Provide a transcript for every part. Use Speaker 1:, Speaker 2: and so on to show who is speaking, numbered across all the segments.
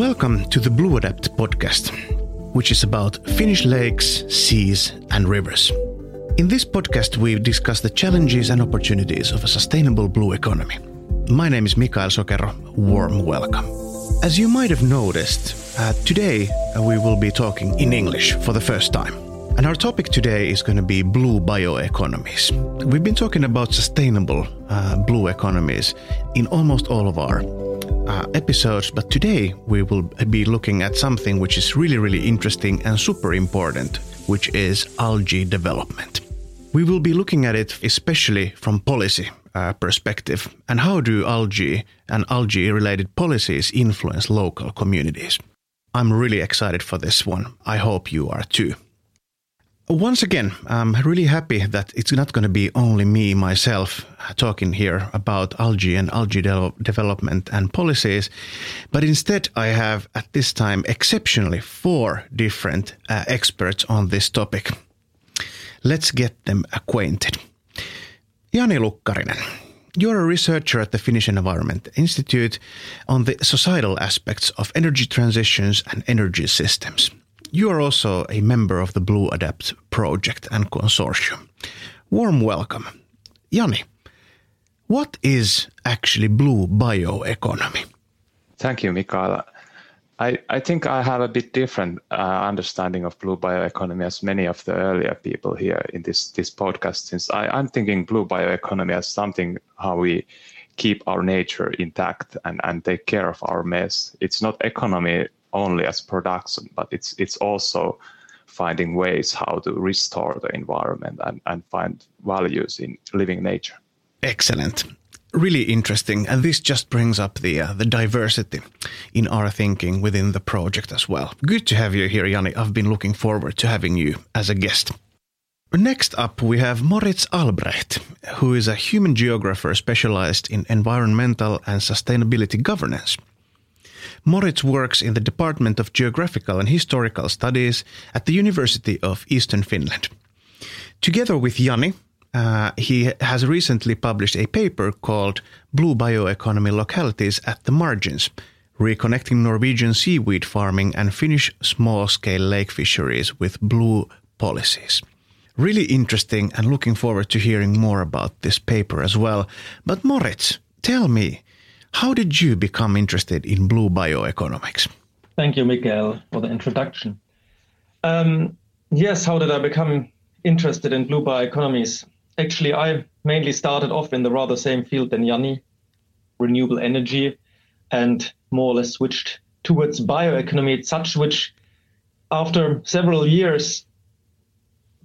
Speaker 1: Welcome to the Blue Adapt podcast, which is about Finnish lakes, seas, and rivers. In this podcast, we discuss the challenges and opportunities of a sustainable blue economy. My name is Mikael Sokero. Warm welcome. As you might have noticed, uh, today uh, we will be talking in English for the first time. And our topic today is going to be blue bioeconomies. We've been talking about sustainable uh, blue economies in almost all of our uh, episodes, but today we will be looking at something which is really, really interesting and super important, which is algae development. We will be looking at it especially from policy uh, perspective and how do algae and algae related policies influence local communities. I'm really excited for this one. I hope you are too. Once again, I'm really happy that it's not going to be only me, myself, talking here about algae and algae de- development and policies, but instead I have at this time exceptionally four different uh, experts on this topic. Let's get them acquainted. Jani Lukkarinen, you're a researcher at the Finnish Environment Institute on the societal aspects of energy transitions and energy systems. You are also a member of the Blue Adapt project and consortium. Warm welcome. Jani, what is actually blue bioeconomy?
Speaker 2: Thank you, Mikael. I, I think I have a bit different uh, understanding of blue bioeconomy as many of the earlier people here in this, this podcast, since I, I'm thinking blue bioeconomy as something how we keep our nature intact and, and take care of our mess. It's not economy only as production, but it's it's also finding ways how to restore the environment and, and find values in living nature.
Speaker 1: Excellent. Really interesting, and this just brings up the uh, the diversity in our thinking within the project as well. Good to have you here, Jani. I've been looking forward to having you as a guest. Next up, we have Moritz Albrecht, who is a human geographer specialized in environmental and sustainability governance. Moritz works in the Department of Geographical and Historical Studies at the University of Eastern Finland. Together with Jani, uh, he has recently published a paper called Blue Bioeconomy Localities at the Margins Reconnecting Norwegian Seaweed Farming and Finnish Small Scale Lake Fisheries with Blue Policies. Really interesting and looking forward to hearing more about this paper as well. But Moritz, tell me, how did you become interested in blue bioeconomics?
Speaker 3: Thank you, Mikael, for the introduction. Um, yes, how did I become interested in blue bioeconomies? Actually, I mainly started off in the rather same field than Jani, renewable energy, and more or less switched towards bioeconomy, such which, after several years,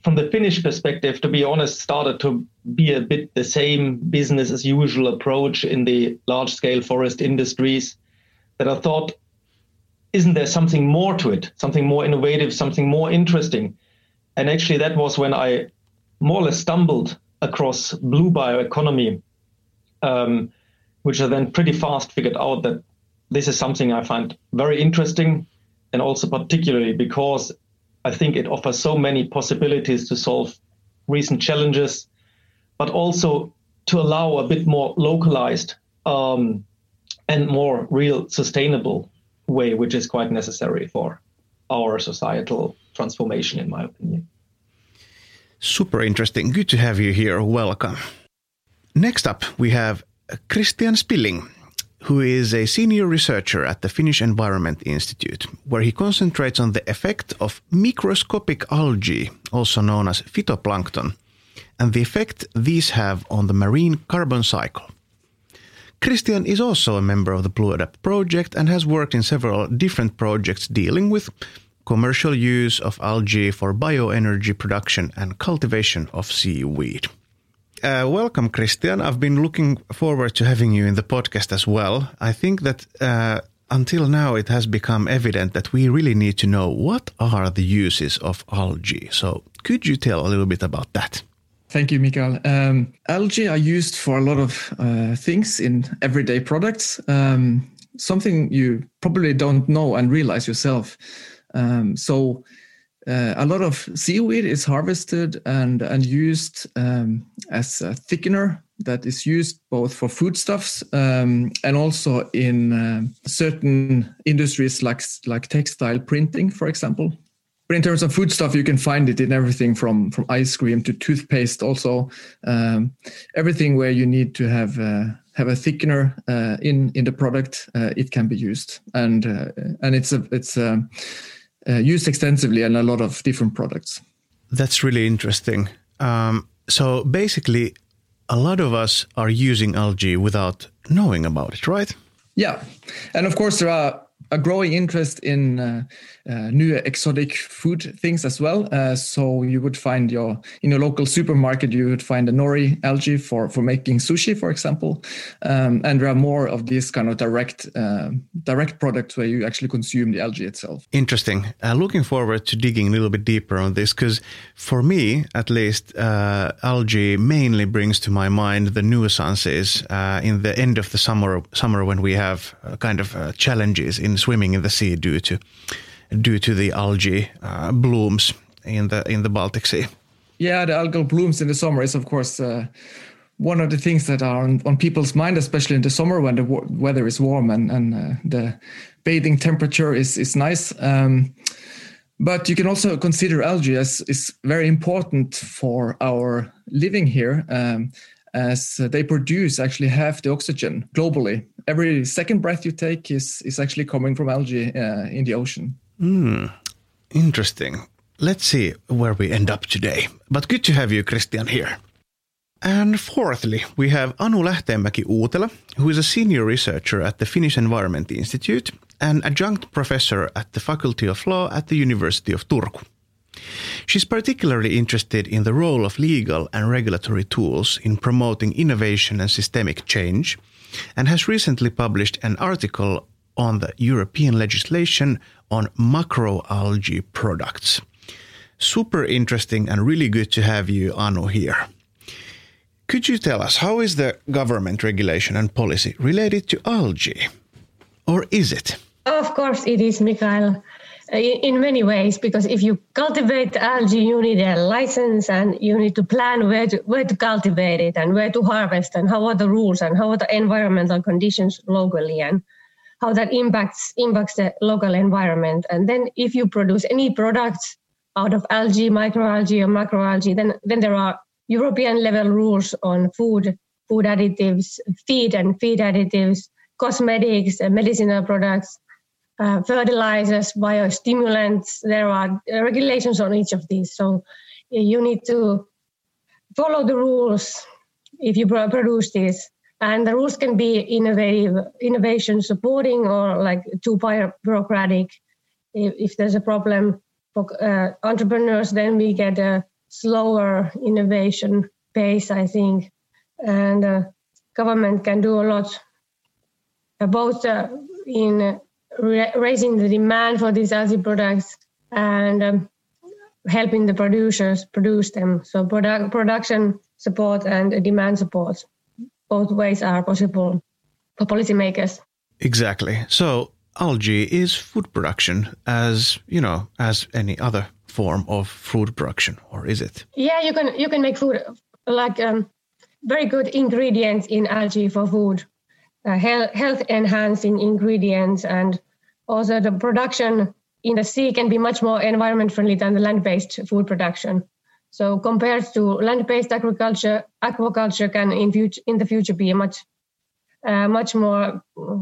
Speaker 3: from the Finnish perspective, to be honest, started to be a bit the same business as usual approach in the large scale forest industries that I thought, isn't there something more to it, something more innovative, something more interesting? And actually, that was when I more or less stumbled across blue bioeconomy, um, which I then pretty fast figured out that this is something I find very interesting, and also particularly because I think it offers so many possibilities to solve recent challenges, but also to allow a bit more localized um, and more real sustainable way, which is quite necessary for our societal transformation, in my opinion.
Speaker 1: Super interesting. Good to have you here. Welcome. Next up, we have Christian Spilling who is a senior researcher at the Finnish Environment Institute, where he concentrates on the effect of microscopic algae, also known as phytoplankton, and the effect these have on the marine carbon cycle. Christian is also a member of the Blue Adapt project and has worked in several different projects dealing with commercial use of algae for bioenergy production and cultivation of seaweed. Uh, welcome, Christian. I've been looking forward to having you in the podcast as well. I think that uh, until now it has become evident that we really need to know what are the uses of algae. So, could you tell a little bit about that?
Speaker 4: Thank you, Mikael. Um, algae are used for a lot of uh, things in everyday products. Um, something you probably don't know and realize yourself. Um, so, uh, a lot of seaweed is harvested and, and used um, as a thickener that is used both for foodstuffs um, and also in uh, certain industries like like textile printing, for example. But in terms of foodstuff, you can find it in everything from from ice cream to toothpaste. Also, um, everything where you need to have uh, have a thickener uh, in in the product, uh, it can be used, and uh, and it's a it's um, uh, used extensively in a lot of different products.
Speaker 1: That's really interesting. Um, so basically, a lot of us are using algae without knowing about it, right?
Speaker 4: Yeah, and of course there are a growing interest in uh, uh, new exotic food things as well. Uh, so you would find your in your local supermarket, you would find a nori algae for for making sushi, for example. Um, and there are more of these kind of direct uh, direct products where you actually consume the algae itself.
Speaker 1: Interesting. Uh, looking forward to digging a little bit deeper on this because for me, at least, uh, algae mainly brings to my mind the nuisances in the end of the summer summer when we have kind of challenges in swimming in the sea due to due to the algae uh, blooms in the in the Baltic Sea.
Speaker 4: Yeah, the algal blooms in the summer is of course uh, one of the things that are on, on, people's mind, especially in the summer when the weather is warm and and uh, the bathing temperature is is nice. Um, but you can also consider algae as is very important for our living here. Um, as they produce actually half the oxygen globally. Every second breath you take is is actually coming from algae uh, in the ocean.
Speaker 1: Mm, interesting. Let's see where we end up today. But good to have you, Christian, here. And fourthly, we have Anu Lähteenmäki Uutela, who is a senior researcher at the Finnish Environment Institute and adjunct professor at the Faculty of Law at the University of Turku. She's particularly interested in the role of legal and regulatory tools in promoting innovation and systemic change, and has recently published an article on the European legislation on macroalgae products. Super interesting and really good to have you, Anu, here. Could you tell us how is the government regulation and policy related to algae? Or is it?
Speaker 5: Of course, it is, Mikael. Uh, in many ways because if you cultivate algae you need a license and you need to plan where to where to cultivate it and where to harvest and how are the rules and how are the environmental conditions locally and how that impacts impacts the local environment and then if you produce any products out of algae microalgae or macroalgae then then there are european level rules on food food additives feed and feed additives cosmetics and medicinal products uh, fertilizers, biostimulants. There are regulations on each of these. So you need to follow the rules if you produce this. And the rules can be innovative, innovation supporting or like too bureaucratic. If, if there's a problem for uh, entrepreneurs, then we get a slower innovation pace, I think. And uh, government can do a lot, both uh, in raising the demand for these algae products and um, helping the producers produce them. So product, production support and demand support, both ways are possible for policymakers.
Speaker 1: Exactly. So algae is food production as, you know, as any other form of food production, or is it?
Speaker 5: Yeah, you can you can make food like um, very good ingredients in algae for food. Uh, health, health enhancing ingredients and also the production in the sea can be much more environment friendly than the land-based food production. So compared to land-based agriculture, aquaculture can in future in the future be a much uh, much more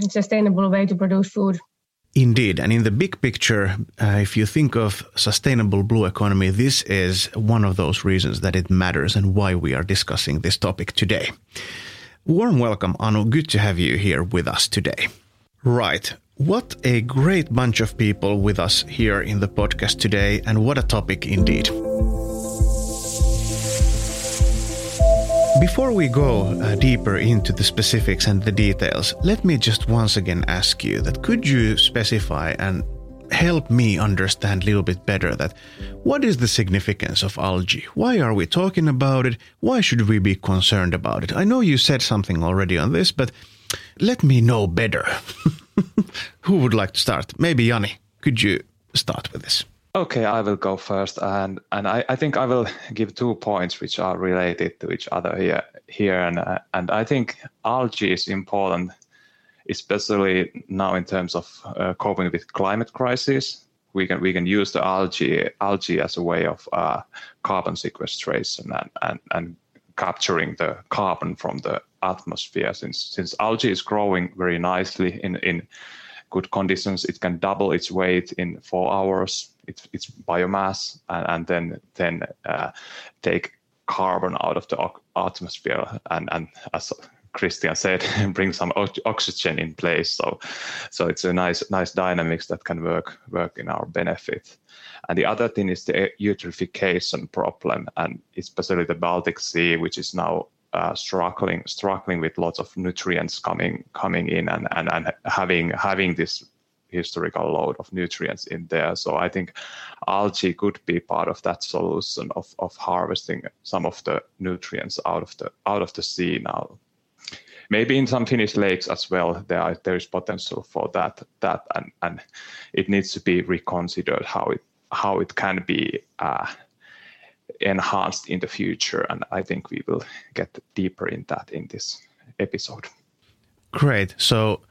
Speaker 5: sustainable way to produce food.
Speaker 1: Indeed, and in the big picture, uh, if you think of sustainable blue economy, this is one of those reasons that it matters and why we are discussing this topic today. Warm welcome, Anu. Good to have you here with us today. Right. What a great bunch of people with us here in the podcast today, and what a topic indeed. Before we go uh, deeper into the specifics and the details, let me just once again ask you that could you specify and help me understand a little bit better that what is the significance of algae? Why are we talking about it? Why should we be concerned about it? I know you said something already on this, but let me know better. Who would like to start? Maybe Jani. Could you start with this?
Speaker 2: Okay, I will go first, and and I, I think I will give two points which are related to each other here here, and uh, and I think algae is important, especially now in terms of uh, coping with climate crisis. We can we can use the algae algae as a way of uh, carbon sequestration and, and and capturing the carbon from the atmosphere. Since since algae is growing very nicely in in good conditions, it can double its weight in four hours its its biomass and, and then then uh, take carbon out of the atmosphere and and as Christian said, bring some oxygen in place. So, so it's a nice nice dynamics that can work work in our benefit. And the other thing is the eutrophication problem, and especially the Baltic Sea, which is now uh, struggling struggling with lots of nutrients coming coming in and, and, and having having this historical load of nutrients in there. So I think algae could be part of that solution of, of harvesting some of the nutrients out of the out of the sea now. Maybe in some Finnish lakes as well, there are, there is potential for that that and, and it needs to be reconsidered how it how it can be uh, enhanced in the future. And I think we will get deeper in that in this episode.
Speaker 1: Great. So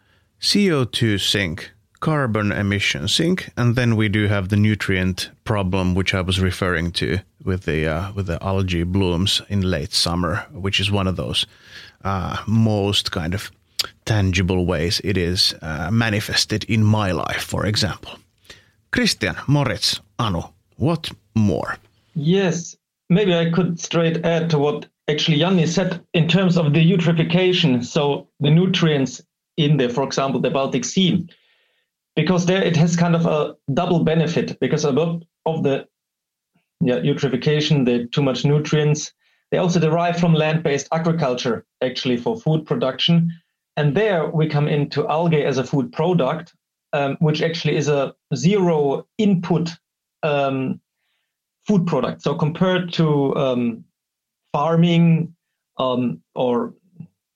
Speaker 1: CO2 sink carbon emission sink, and then we do have the nutrient problem, which I was referring to with the uh, with the algae blooms in late summer, which is one of those uh, most kind of tangible ways it is uh, manifested in my life, for example. Christian, Moritz, Anu, what more?
Speaker 3: Yes, maybe I could straight add to what actually Jani said in terms of the eutrophication. So the nutrients in there, for example, the Baltic Sea because there it has kind of a double benefit because a lot of the yeah, eutrophication, the too much nutrients, they also derive from land-based agriculture actually for food production. And there we come into algae as a food product, um, which actually is a zero input um, food product. So compared to um, farming um, or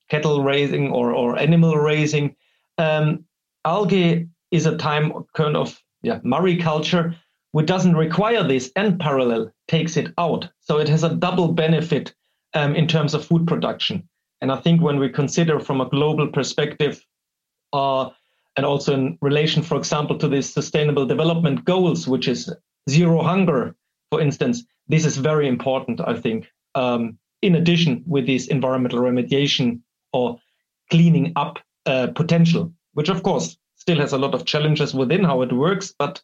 Speaker 3: cattle raising or, or animal raising, um, algae is a time kind of yeah, mariculture, which doesn't require this and parallel takes it out. So it has a double benefit um, in terms of food production. And I think when we consider from a global perspective, uh, and also in relation, for example, to the sustainable development goals, which is zero hunger, for instance, this is very important, I think. Um, in addition, with this environmental remediation or cleaning up uh, potential, which of course still has a lot of challenges within how it works, but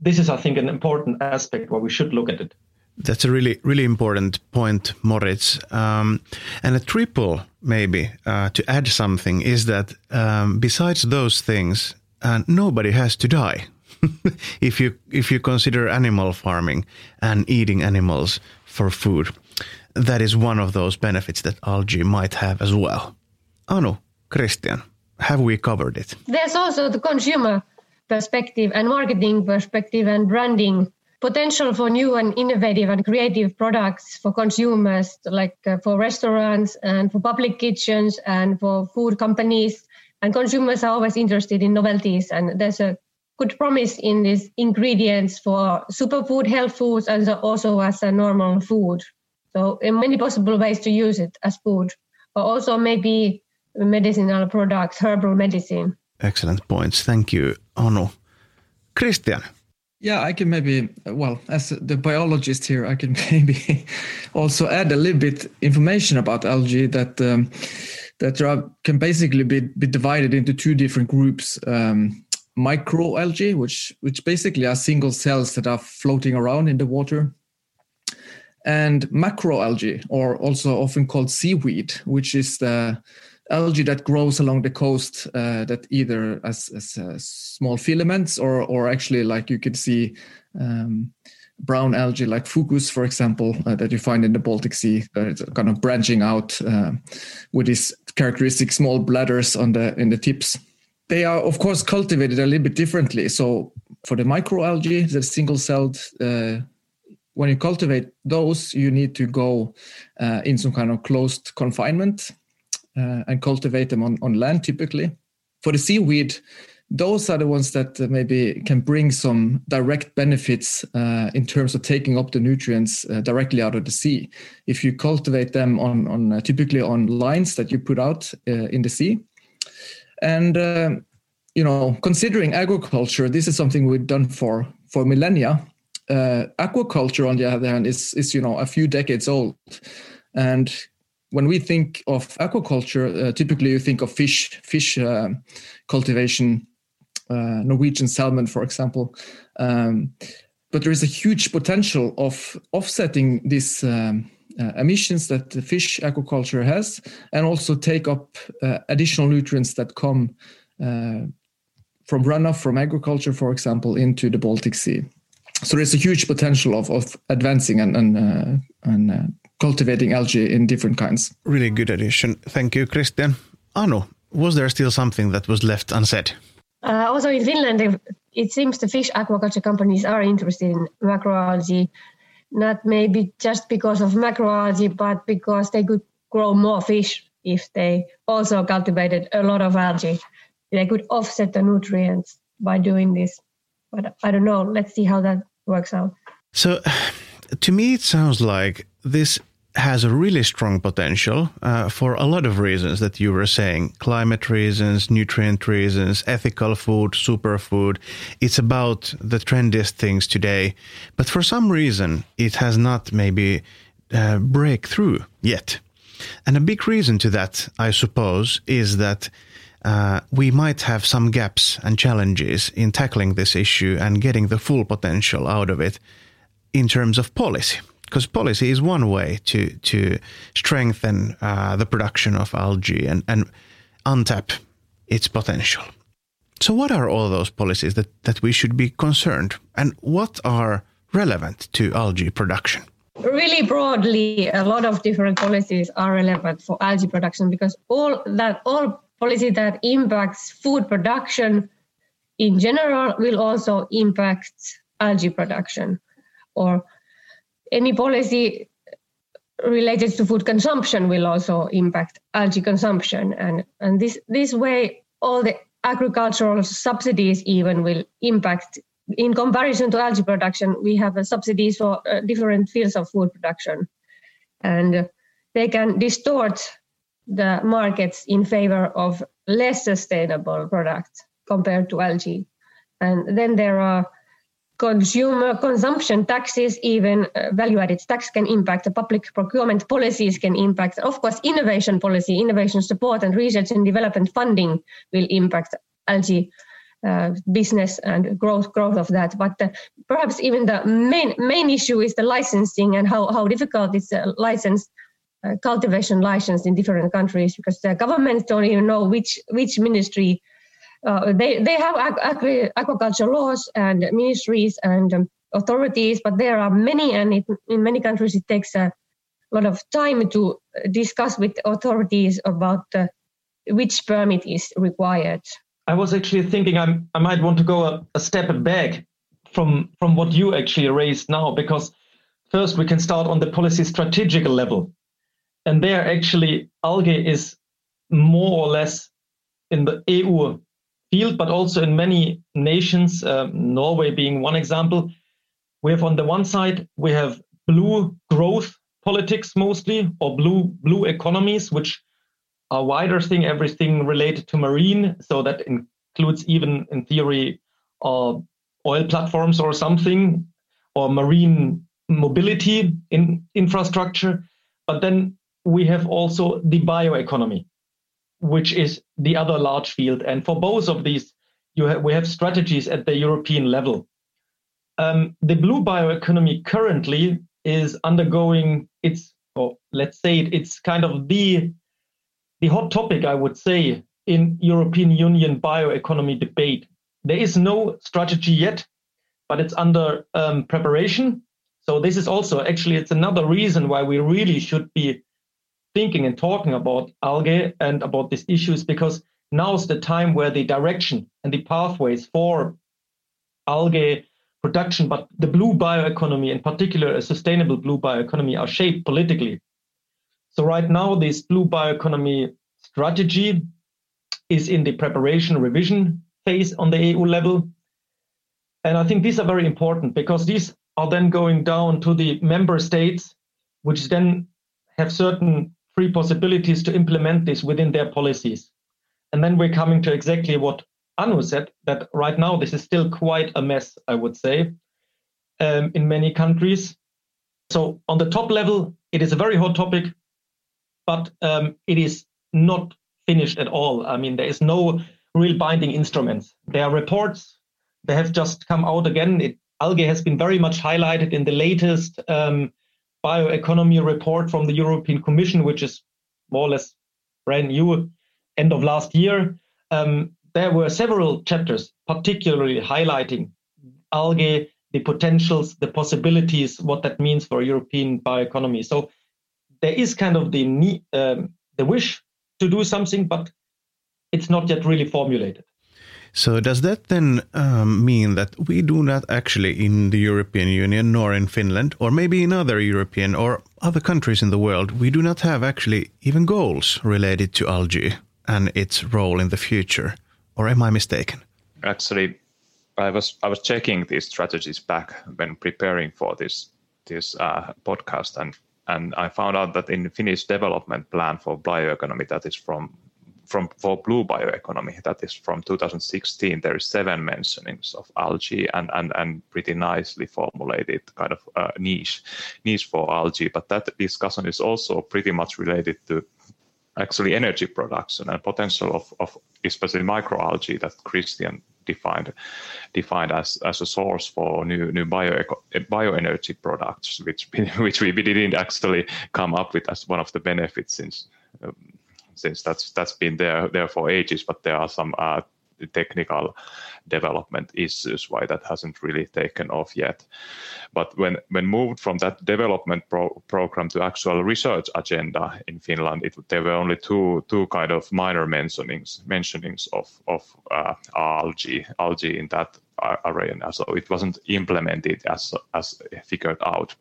Speaker 3: this is, I think, an important aspect where we should look at it.
Speaker 1: That's a really, really important point, Moritz. Um, and a triple, maybe, uh, to add something, is that um, besides those things, uh, nobody has to die. if you if you consider animal farming and eating animals for food, that is one of those benefits that algae might have as well. Anu, Christian, have we covered it?
Speaker 5: There's also the consumer perspective and marketing perspective and branding potential for new and innovative and creative products for consumers, like uh, for restaurants and for public kitchens and for food companies. And consumers are always interested in novelties, and there's a good promise in these ingredients for superfood, health foods, and also as a normal food. So, in many possible ways to use it as food, but also maybe medicinal products, herbal medicine.
Speaker 1: Excellent points. Thank you, Anu. Christian.
Speaker 4: Yeah, I can maybe, well, as the biologist here, I can maybe also add a little bit information about algae that um, that are, can basically be, be divided into two different groups. Um, microalgae, which which basically are single cells that are floating around in the water, and macroalgae, or also often called seaweed, which is the algae that grows along the coast uh, that either as, as uh, small filaments or or actually like you could see um, brown algae like fucus for example uh, that you find in the baltic sea uh, kind of branching out uh, with these characteristic small bladders on the in the tips they are of course cultivated a little bit differently so for the microalgae the single celled uh, when you cultivate those you need to go in some kind of closed confinement uh, and cultivate them on, on land typically. For the seaweed, those are the ones that maybe can bring some direct benefits uh, in terms of taking up the nutrients uh, directly out of the sea. If you cultivate them on, on uh, typically on lines that you put out uh, in the sea, and uh, you know, considering agriculture, this is something we've done for for millennia. Uh, aquaculture, on the other hand, is is you know a few decades old, and when we think of aquaculture, typically you think of fish fish cultivation uh, Norwegian salmon, for example. Um, but there is a huge potential of offsetting this um, uh, emissions that the fish aquaculture has, and also take up uh, additional nutrients that come uh, from runoff from agriculture, for example, into the Baltic Sea. So there's a huge potential of, of advancing and and, uh, and uh, cultivating algae in different kinds.
Speaker 1: Really good addition. Thank you, Christian. Anu, was there still something that was left unsaid?
Speaker 5: Uh, also in Finland, it seems the fish aquaculture companies are interested in macroalgae, not maybe just because of macroalgae, but because they could grow more fish if they also cultivated a lot of algae. They could offset the nutrients by doing this. But I don't know. Let's see how that works out.
Speaker 1: So, to me, it sounds like this has a really strong potential uh, for a lot of reasons that you were saying climate reasons, nutrient reasons, ethical food, superfood. It's about the trendiest things today. But for some reason, it has not maybe uh, break through yet. And a big reason to that, I suppose, is that uh, we might have some gaps and challenges in tackling this issue and getting the full potential out of it in terms of policy because policy is one way to to strengthen uh, the production of algae and and untap its potential. So, what are all those policies that that we should be concerned, and what are relevant to algae production?
Speaker 5: Really broadly, a lot of different policies are relevant for algae production because all that all policy that impacts food production in general will also impact algae production or any policy related to food consumption will also impact algae consumption. And, and this, this way, all the agricultural subsidies even will impact. In comparison to algae production, we have subsidies for uh, different fields of food production. And they can distort the markets in favor of less sustainable products compared to algae. And then there are consumer consumption taxes, even uh, value-added tax can impact the public procurement policies can impact. Of course, innovation policy, innovation support and research and development funding will impact algae uh, business and growth growth of that. But uh, perhaps even the main main issue is the licensing and how, how difficult it's a license uh, cultivation license in different countries because the governments don't even know which which ministry uh, they they have agri- aquaculture laws and ministries and um, authorities, but there are many, and it, in many countries it takes a lot of time to discuss with authorities about uh, which permit is required.
Speaker 3: I was actually thinking I'm, I might want to go a, a step back from from what you actually raised now, because first we can start on the policy strategic level, and there actually algae is more or less in the EU field, but also in many nations, uh, Norway being one example. We have on the one side, we have blue growth politics mostly, or blue blue economies, which are wider thing, everything related to marine. So that includes even in theory uh, oil platforms or something, or marine mobility in infrastructure. But then we have also the bioeconomy, which is the other large field. And for both of these, have, we have strategies at the European level. Um, the blue bioeconomy currently is undergoing its, or let's say it, it's kind of the the hot topic, I would say, in European Union bioeconomy debate. There is no strategy yet, but it's under um, preparation. So this is also actually it's another reason why we really should be thinking and talking about algae and about these issues because now's the time where the direction and the pathways for algae production, but the blue bioeconomy, in particular, a sustainable blue bioeconomy, are shaped politically. So right now, this blue bioeconomy strategy is in the preparation revision phase on the EU level. And I think these are very important because these are then going down to the member states, which then have certain free possibilities to implement this within their policies. And then we're coming to exactly what Anu said that right now this is still quite a mess, I would say, um, in many countries. So, on the top level, it is a very hot topic, but um, it is not finished at all. I mean, there is no real binding instruments. There are reports, they have just come out again. It, algae has been very much highlighted in the latest um, bioeconomy report from the European Commission, which is more or less brand new, end of last year. Um, there were several chapters particularly highlighting algae, the potentials, the possibilities, what that means for European bioeconomy. So there is kind of the need, um, the wish to do something, but it's not yet really formulated.
Speaker 1: So does that then um, mean that we do not actually in the European Union nor in Finland or maybe in other European or other countries in the world we do not have actually even goals related to algae and its role in the future or am I mistaken?
Speaker 2: Actually I was I was checking these strategies back when preparing for this this uh, podcast and and I found out that in Finnish development plan for bioeconomy that is from from for blue bioeconomy that is from 2016 there is seven mentionings of algae and and and pretty nicely formulated kind of uh, niche niche for algae. But that discussion is also pretty much related to actually energy production and potential of, of especially microalgae that Christian defined defined as, as a source for new new bio bioenergy products, which which we didn't actually come up with as one of the benefits since um, since that's that's been there there for ages. But there are some uh, technical development issues why that hasn't really taken off yet. But when when moved from that development pro- program to actual research agenda in Finland, it, there were only two two kind of minor mentionings mentionings of of uh, algae algae in that arena. So it wasn't implemented as as figured out.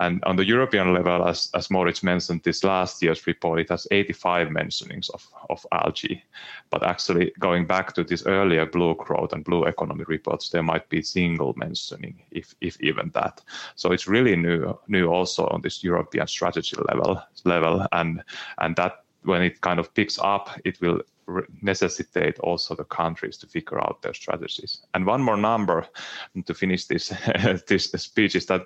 Speaker 2: And on the European level, as as Moritz mentioned, this last year's report it has 85 mentionings of of algae. But actually, going back to this earlier blue growth and blue economy reports, there might be single mentioning, if if even that. So it's really new new also on this European strategy level level, and and that when it kind of picks up, it will necessitate also the countries to figure out their strategies. And one more number to finish this this speech is that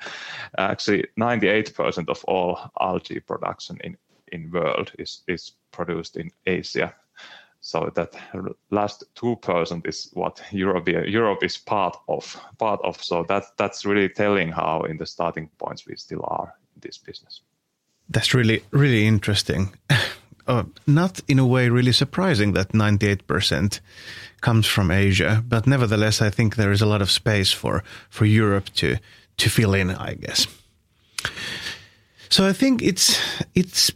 Speaker 2: actually 98% of all algae production in in world is is produced in Asia. So that last two percent is what Europe Europe is part of part of. So that that's really telling how in the starting points we still are in this business.
Speaker 1: That's really really interesting. uh, not in a way really surprising that 98% comes from Asia, but nevertheless, I think there is a lot of space for, for Europe to, to fill in, I guess. So I think it's it's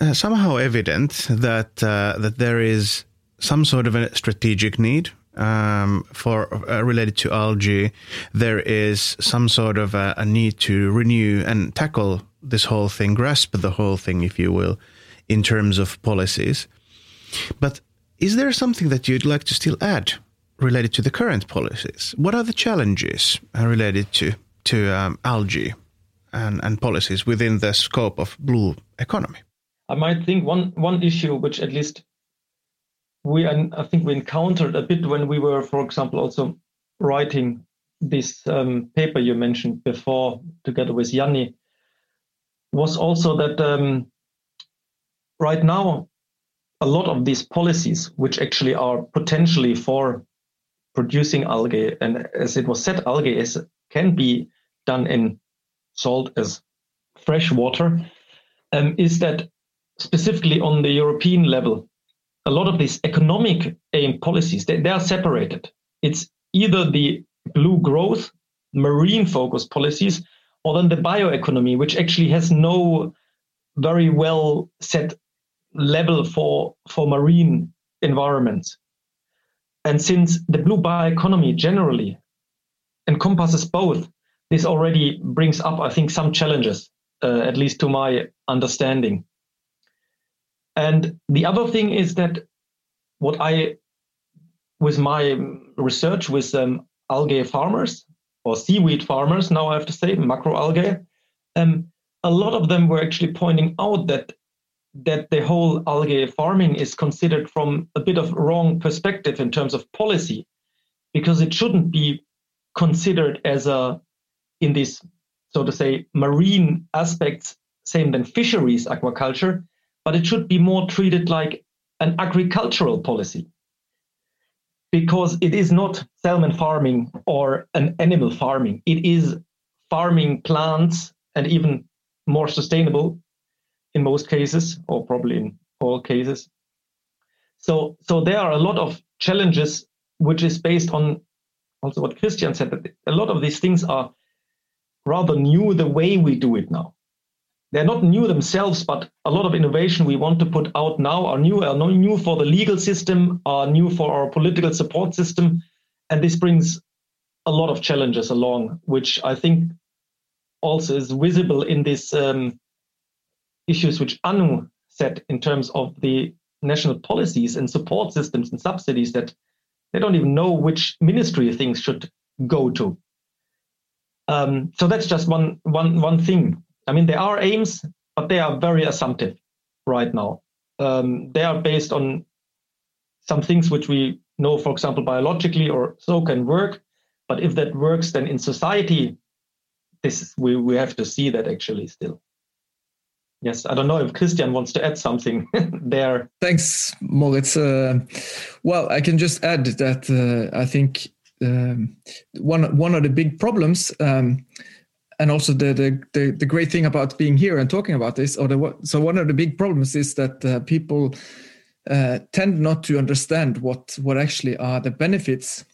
Speaker 1: uh, somehow evident that uh, that there is some sort of a strategic need um, for uh, related to algae. There is some sort of a, a, need to renew and tackle this whole thing, grasp the whole thing, if you will, in terms of policies. But is there something that you'd like to still add related to the current policies? What are the challenges uh, related to to um, algae and, and policies within the scope of blue economy?
Speaker 3: I might think one one issue which at least we I think we encountered a bit when we were, for example, also writing this um, paper you mentioned before together with Jani was also that um, right now, a lot of these policies, which actually are potentially for producing algae, and as it was said, algae is, can be done in salt as fresh water, um, is that specifically on the European level, a lot of these economic aim policies, they, they are separated. It's either the blue growth, marine focused policies, or then the bioeconomy, which actually has no very well set level for, for marine environments. And since the blue bioeconomy generally encompasses both, this already brings up, I think, some challenges, uh, at least to my understanding. And the other thing is that what I with my research with um, algae farmers or seaweed farmers, now I have to say macroalgae, um, a lot of them were actually pointing out that that the whole algae farming is considered from a bit of wrong perspective in terms of policy, because it shouldn't be considered as a in these so to say marine aspects same than fisheries aquaculture, but it should be more treated like an agricultural policy because it is not salmon farming or an animal farming. It is farming plants and even more sustainable in most cases, or probably in all cases. So, so there are a lot of challenges, which is based on also what Christian said that a lot of these things are rather new the way we do it now. They're not new themselves, but a lot of innovation we want to put out now are new, are new for the legal system, are new for our political support system. And this brings a lot of challenges along, which I think also is visible in this um, issues which Anu said in terms of the national policies and support systems and subsidies that they don't even know which ministry things should go to. Um, so that's just one one one thing. I mean, there are aims, but they are very assumptive right now. Um, they are based on some things which we know, for example, biologically or so can work. But if that works, then in society, this is, we we have to see that actually still. Yes, I don't know if Christian wants to add something there.
Speaker 4: Thanks, Moritz. Uh, well, I can just add that uh, I think um, one one of the big problems, um, and also the, the, the the great thing about being here and talking about this, or the so one of the big problems is that uh, people uh, tend not to understand what what actually are the benefits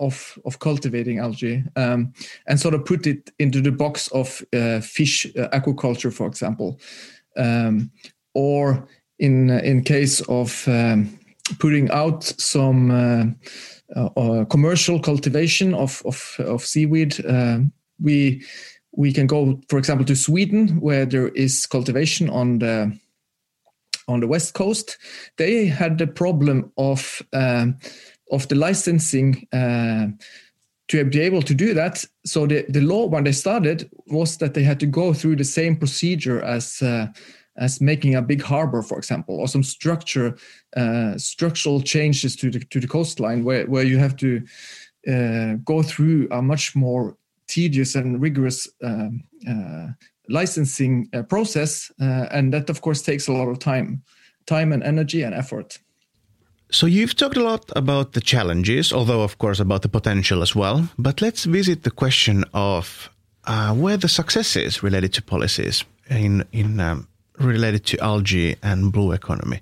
Speaker 4: of of cultivating algae um, and sort of put it into the box of uh, fish uh, aquaculture, for example, um, or in in case of um, putting out some uh, uh, uh, commercial cultivation of of, of seaweed, uh, we we can go, for example, to Sweden, where there is cultivation on the on the west coast. They had the problem of um, of the licensing uh, to be able to do that. So the, the law when they started was that they had to go through the same procedure as uh, as making a big harbor, for example, or some structure uh, structural changes to the to the coastline, where where you have to uh, go through a much more tedious and rigorous um, uh, licensing uh, process, uh, and that of course takes a lot of time, time and energy and effort.
Speaker 1: So you've talked a lot about the challenges, although of course about the potential as well. But let's visit the question of uh, where the successes related to policies in in um, related to algae and blue economy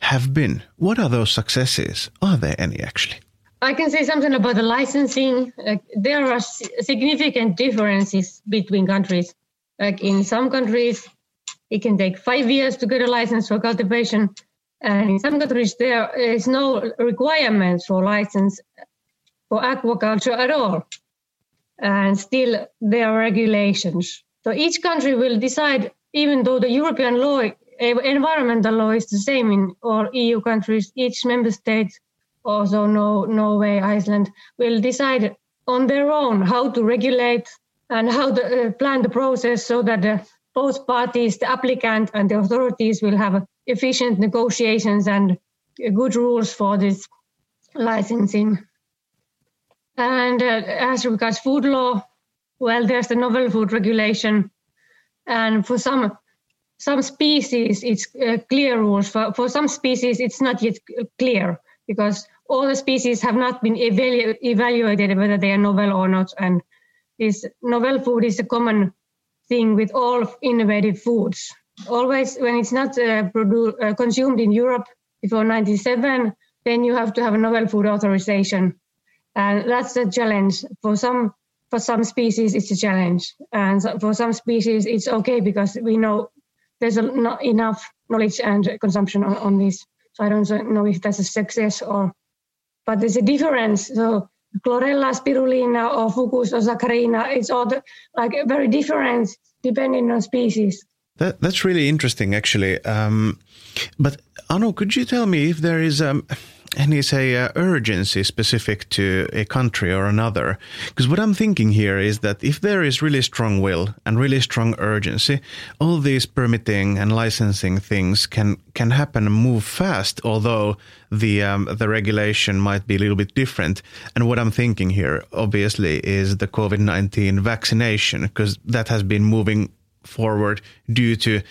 Speaker 1: have been. What are those successes? Are there any actually?
Speaker 5: I can say something about the licensing. Uh, there are significant differences between countries. Like in some countries, it can take five years to get a license for cultivation. And in some countries, there is no requirements for license for aquaculture at all. And still, there are regulations. So each country will decide even though the European law, environmental law is the same in all EU countries, each member state, also no, Norway, Iceland, will decide on their own how to regulate and how to uh, plan the process so that the, both parties, the applicant and the authorities, will have efficient negotiations and good rules for this licensing. And uh, as regards food law, well, there's the novel food regulation. And for some some species it's uh, clear rules. For, for some species it's not yet clear because all the species have not been evalu- evaluated whether they are novel or not. And this novel food is a common thing with all innovative foods always when it's not uh, produ- uh, consumed in europe before 97 then you have to have a novel food authorization. And that's a challenge. For some for some species it's a challenge. And for some species it's okay because we know there's a, not enough knowledge and consumption on, on this. So i don't know if that's a success or but there's a difference. So chlorella spirulina or fucus or saccharina it's all the, like very different depending on species
Speaker 1: that, that's really interesting actually. Um, but Anu, could you tell me if there is um, any say uh, urgency specific to a country or another? Because what i'm thinking here is that if there is really strong will and really strong urgency all these permitting and licensing things can can happen and move fast although the um, the regulation might be a little bit different. And what i'm thinking here obviously is the covid-19 vaccination because that has been moving forward due to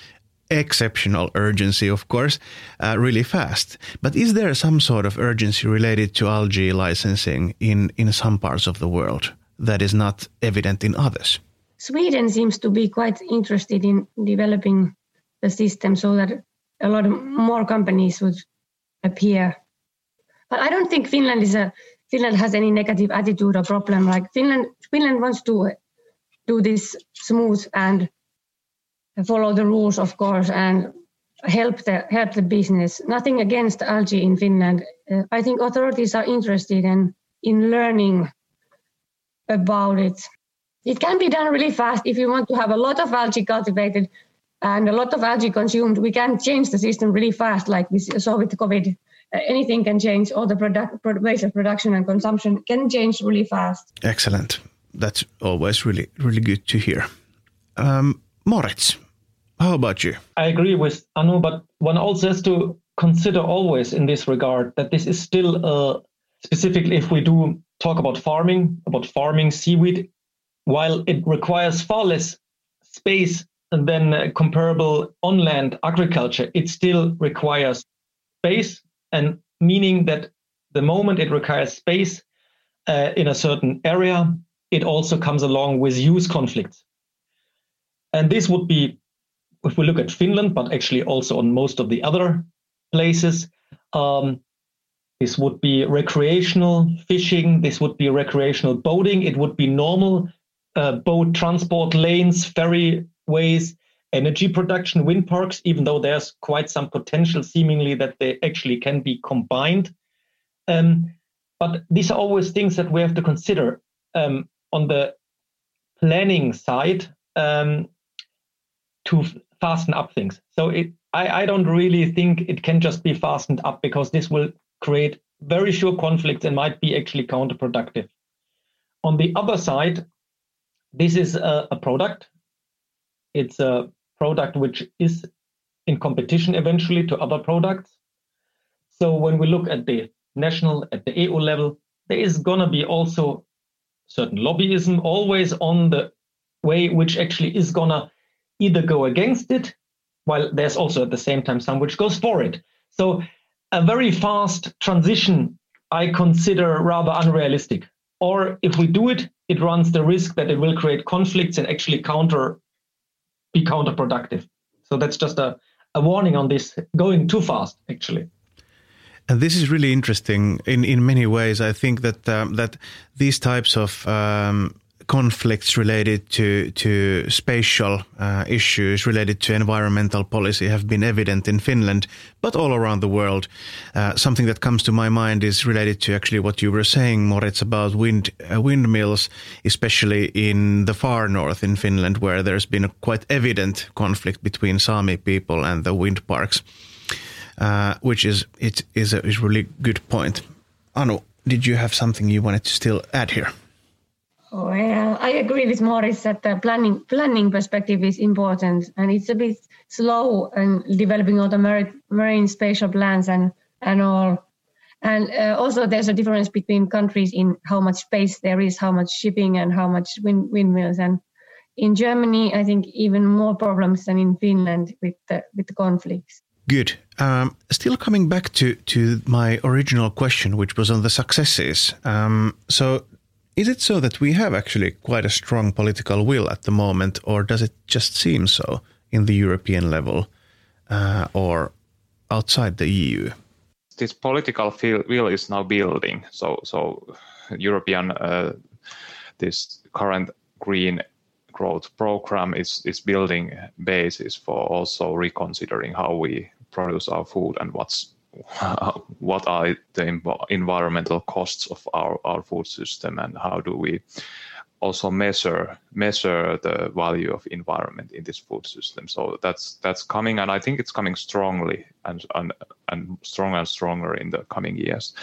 Speaker 1: exceptional urgency, of course, uh, really fast. But is there some sort of urgency related to algae licensing in, in some parts of the world that is not evident in others?
Speaker 5: Sweden seems to be quite interested in developing the system so that a lot more companies would appear. But I don't think Finland is a Finland has any negative attitude or problem. Like Finland, Finland wants to do this smooth follow the rules, of course, and help the help the business. Nothing against algae in Finland. Uh, I think authorities are interested in in learning about it. It can be done really fast if you want to have a lot of algae cultivated and a lot of algae consumed. We can change the system really fast, like we saw with COVID. Uh, anything can change. All the product, ways of production and consumption can change really fast.
Speaker 1: Excellent. That's always really, really good to hear. Um, Moritz, how about you?
Speaker 3: I agree with Anu, but one also has to consider always in this regard that this is still uh, specifically if we do talk about farming, about farming seaweed, while it requires far less space than uh, comparable on land agriculture, it still requires space, and meaning that the moment it requires space uh, in a certain area, it also comes along with use conflicts. And this would be if we look at Finland, but actually also on most of the other places, um, this would be recreational fishing. This would be recreational boating. It would be normal uh, boat transport lanes, ferry ways, energy production, wind parks, even though there's quite some potential seemingly that they actually can be combined. Um, but these are always things that we have to consider um, on the planning side um, to fasten up things. So it, I, I don't really think it can just be fastened up because this will create very sure conflicts and might be actually counterproductive. On the other side, this is a, a product. It's a product which is in competition eventually to other products. So when we look at the national, at the EU level, there is going to be also certain lobbyism always on the way which actually is going to either go against it, while there's also at the same time some which goes for it. So a very fast transition I consider rather unrealistic. Or if we do it, it runs the risk that it will create conflicts and actually counter be counterproductive. So that's just a, a warning on this going too fast, actually.
Speaker 1: And this is really interesting in, in many ways. I think that um, that these types of um, conflicts related to to spatial uh, issues related to environmental policy have been evident in Finland, but all around the world. Uh, something that comes to my mind is related to actually what you were saying, Moritz, about wind uh, windmills, especially in the far north in Finland, where there's been a quite evident conflict between Sami people and the wind parks, uh, which is it is a is really good point. Anu, did you have something you wanted to still add here?
Speaker 5: Well, I agree with Moritz that the planning planning perspective is important, and it's a bit slow in developing all the marine, marine spatial plans and and all. And uh, also, there's a difference between countries in how much space there is, how much shipping, and how much wind, windmills. And in Germany, I think even more problems than in Finland with the with the conflicts.
Speaker 1: Good. Um, still coming back to to my original question, which was on the successes. Um, so is it so that we have actually quite a strong political will at the moment, or does it just seem so in the European level uh, or outside the EU?
Speaker 2: This political will is now building. So, so European uh, this current green growth program is is building basis for also reconsidering how we produce our food and what's what are the environmental costs of our, our food system and how do we also measure measure the value of environment in this food system. So that's that's coming, and I think it's coming strongly and and, and stronger and stronger in the coming years.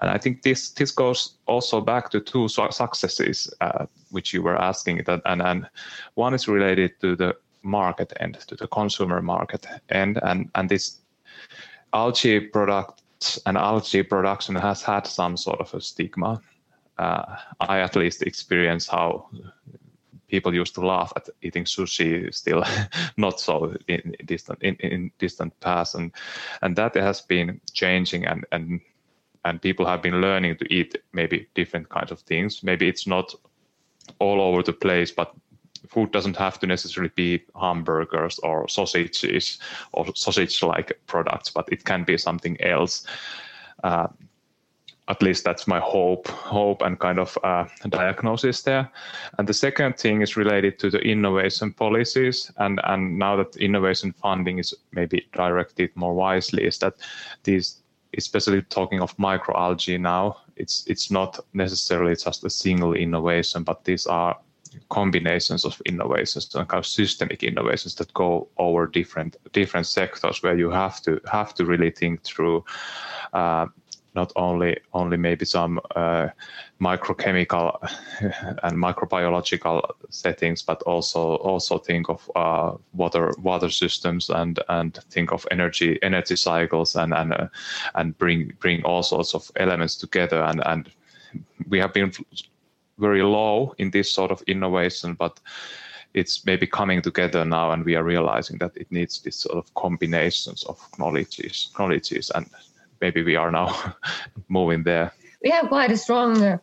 Speaker 2: And I think this this goes also back to two successes uh, which you were asking, that and and one is related to the market end, to the consumer market end, and and this algae products and algae production has had some sort of a stigma. Uh, I at least experience how people used to laugh at eating sushi still not so in distant in, in distant past. And and that has been changing and and and people have been learning to eat maybe different kinds of things. Maybe it's not all over the place but food doesn't have to necessarily be hamburgers or sausages or sausage like products but it can be something else. Uh, at least that's my hope hope and kind of uh, diagnosis there. And the second thing is related to the innovation policies and and now that innovation funding is maybe directed more wisely is that these especially talking of microalgae now it's it's not necessarily just a single innovation but these are combinations of innovations and kind of systemic innovations that go over different different sectors where you have to have to really think through uh, not only only maybe some uh, microchemical and microbiological settings, but also also think of uh, water water systems and and think of energy energy cycles and and uh, and bring bring all sorts of elements together and and we have been very low in this sort of innovation, but it's maybe coming together now and we are realizing that it needs this sort of combinations of knowledges knowledges and maybe we are now moving there.
Speaker 5: We have quite a strong uh,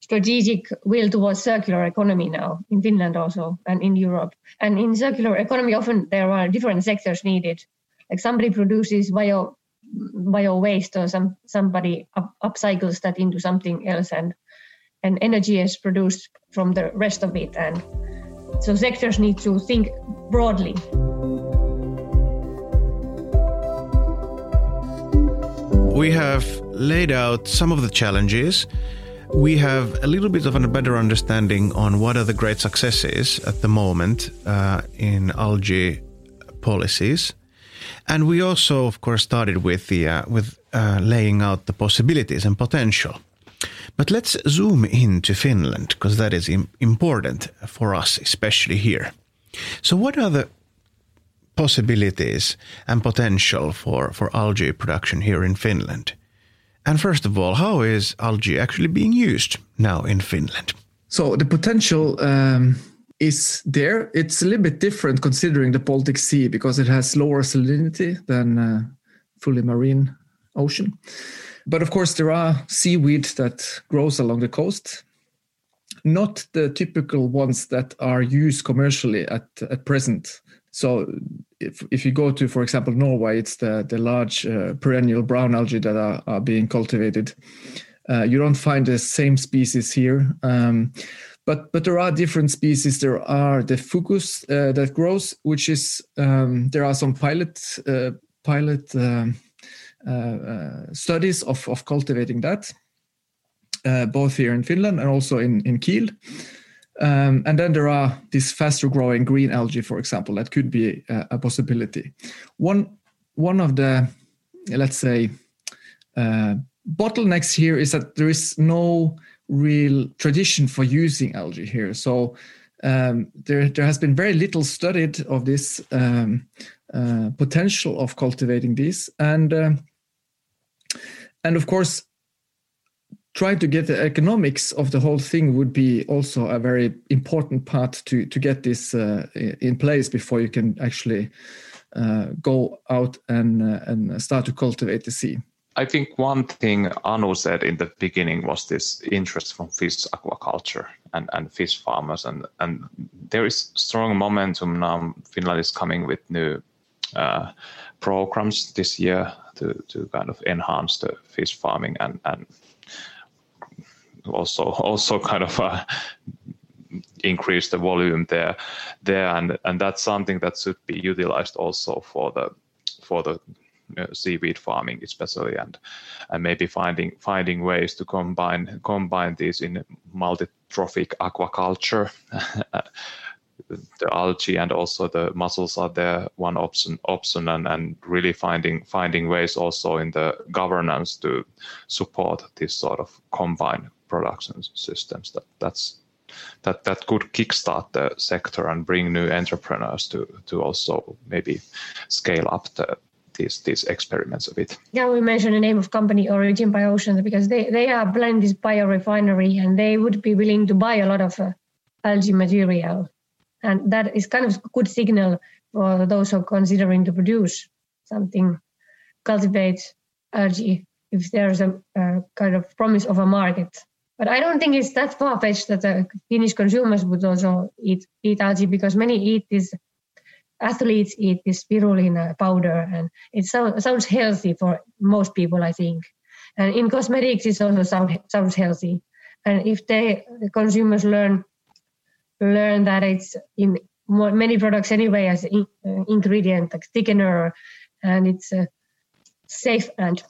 Speaker 5: strategic will towards circular economy now in Finland also and in Europe. And in circular economy, often there are different sectors needed. Like somebody produces bio bio waste or some somebody up, upcycles that into something else and and energy is produced from the rest of it and so sectors need to think broadly
Speaker 1: we have laid out some of the challenges. We have a little bit of a better understanding on what are the great successes at the moment uh, in algae policies. And we also, of course, started with the uh, with uh, laying out the possibilities and potential. But let's zoom into Finland because that is Im- important for us, especially here. So, what are the possibilities and potential for, for algae production here in Finland? And first of all, how is algae actually being used now in Finland?
Speaker 4: So the potential um, is there. It's a little bit different considering the Baltic Sea because it has lower salinity than uh, fully marine ocean. But of course, there are seaweed that grows along the coast, not the typical ones that are used commercially at, at present. So if, if you go to, for example, Norway, it's the, the large uh, perennial brown algae that are, are being cultivated. Uh, you don't find the same species here. Um, but but there are different species. There are the fucus uh, that grows, which is um, there are some pilot uh, pilot um, studies of, of cultivating that, both here in Finland and also in in Kiel. Um, and then there are these faster growing green algae, for example, that could be a, a possibility. One, one of the, let's say, uh, bottlenecks here is that there is no real tradition for using algae here. So um, there, there has been very little studied of this um, uh, potential of cultivating these. And, uh, and of course, trying to get the economics of the whole thing would be also a very important part to to get this uh, in place before you can actually uh, go out and uh, and start to cultivate the sea.
Speaker 2: I think one thing Anu said in the beginning was this interest from fish aquaculture and, and fish farmers, and, and there is strong momentum now. Finland is coming with new uh, programs this year to, to kind of enhance the fish farming and, and also also kind of uh, increase the volume there there. And and that's something that should be utilized also for the for the uh, seaweed farming especially and and maybe finding finding ways to combine combine these in multi-trophic aquaculture the algae and also the mussels are there one option option and, and really finding finding ways also in the governance to support this sort of combined production systems that that's that that could kickstart the sector and bring new entrepreneurs to to also maybe scale up the these these experiments a bit.
Speaker 5: Yeah, we mentioned the name of company Origin by Oceans because they they are planning this biorefinery and they would be willing to buy a lot of uh, algae material, and that is kind of a good signal for those who are considering to produce something, cultivate algae if there's a, a kind of promise of a market but I don't think it's that far fetched that Finnish consumers would also eat eat algae because many eat this athletes eat this spirulina powder and it so, sounds healthy for most people I think. And in cosmetics it also sound, sounds healthy. And if they the consumers learn learn that it's in many products anyway as in, uh, ingredient like thickener and it's uh, safe and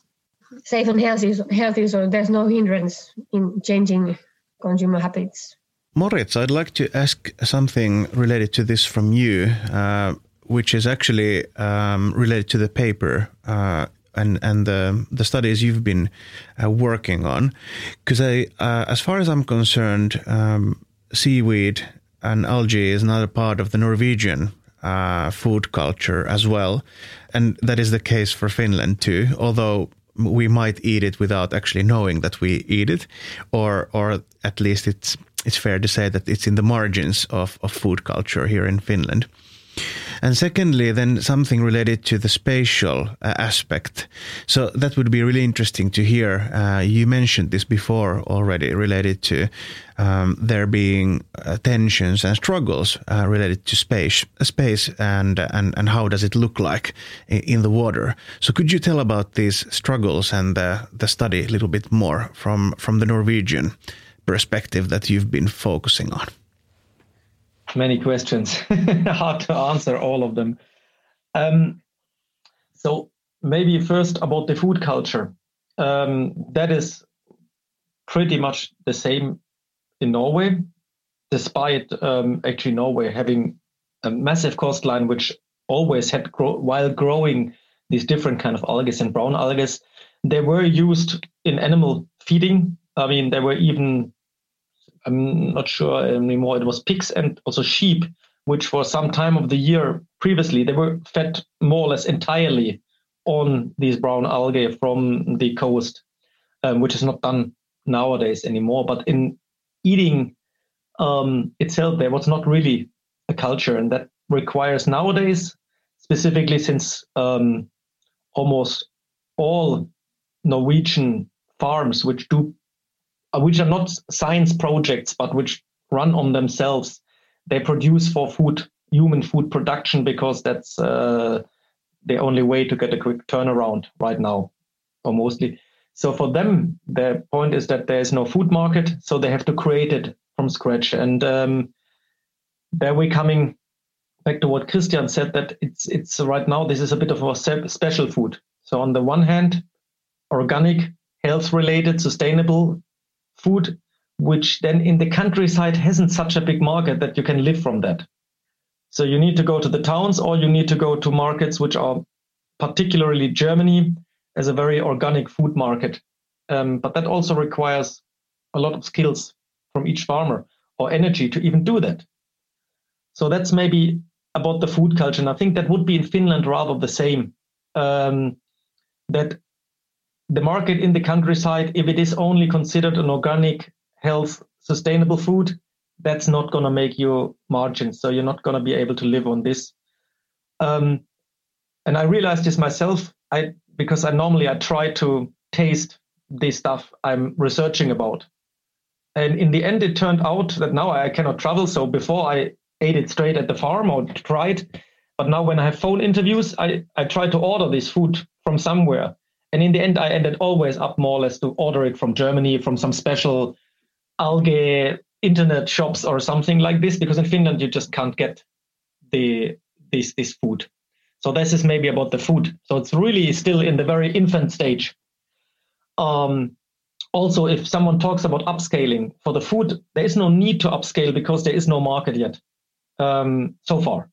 Speaker 5: safe and healthy, healthy, so there's no hindrance in changing consumer habits.
Speaker 1: Moritz, I'd like to ask something related to this from you, uh, which is actually um, related to the paper uh, and and the the studies you've been uh, working on. Because I, uh, as far as I'm concerned, um, seaweed and algae is another part of the Norwegian uh, food culture as well, and that is the case for Finland too. Although we might eat it without actually knowing that we eat it, or or at least it's it's fair to say that it's in the margins of, of food culture here in Finland. And secondly, then something related to the spatial uh, aspect. So that would be really interesting to hear. Uh, you mentioned this before already, related to um, there being uh, tensions and struggles uh, related to space, space, and and and how does it look like in, in, the water. So could you tell about these struggles and the the study a little bit more from from the Norwegian perspective that you've been focusing on?
Speaker 3: Many questions. Hard to answer all of them. Um, so maybe first about the food culture. Um, that is pretty much the same in Norway, despite um, actually Norway having a massive coastline which always had grow- while growing these different kind of algae and brown algae. They were used in animal feeding. I mean, they were even I'm not sure anymore. It was pigs and also sheep, which for some time of the year previously they were fed more or less entirely on these brown algae from the coast, um, which is not done nowadays anymore. But in eating um, itself, there was not really a culture, and that requires nowadays, specifically since um, almost all Norwegian farms which do which are not science projects, but which run on themselves. They produce for food, human food production, because that's uh, the only way to get a quick turnaround right now, or mostly. So for them, their point is that there is no food market, so they have to create it from scratch. And um, there we're coming back to what Christian said that it's it's right now this is a bit of a special food. So on the one hand, organic, health related, sustainable food which then in the countryside hasn't such a big market that you can live from that. So you need to go to the towns or you need to go to markets which are particularly Germany as a very organic food market. Um, but that also requires a lot of skills from each farmer or energy to even do that. So that's maybe about the food culture. And I think that would be in Finland rather the same. Um, that the market in the countryside, if it is only considered an organic, health, sustainable food, that's not going to make you margins. So you're not going to be able to live on this. Um, and I realized this myself. I because I normally I try to taste the stuff I'm researching about. And in the end, it turned out that now I cannot travel. So before I ate it straight at the farm or tried, but now when I have phone interviews, I, I try to order this food from somewhere. And in the end, I ended always up more or less to order it from Germany, from some special algae internet shops or something like this, because in Finland you just can't get the this this food. So this is maybe about the food. So it's really still in the very infant stage. Um, also, if someone talks about upscaling for the food, there is no need to upscale because there is no market yet um, so far.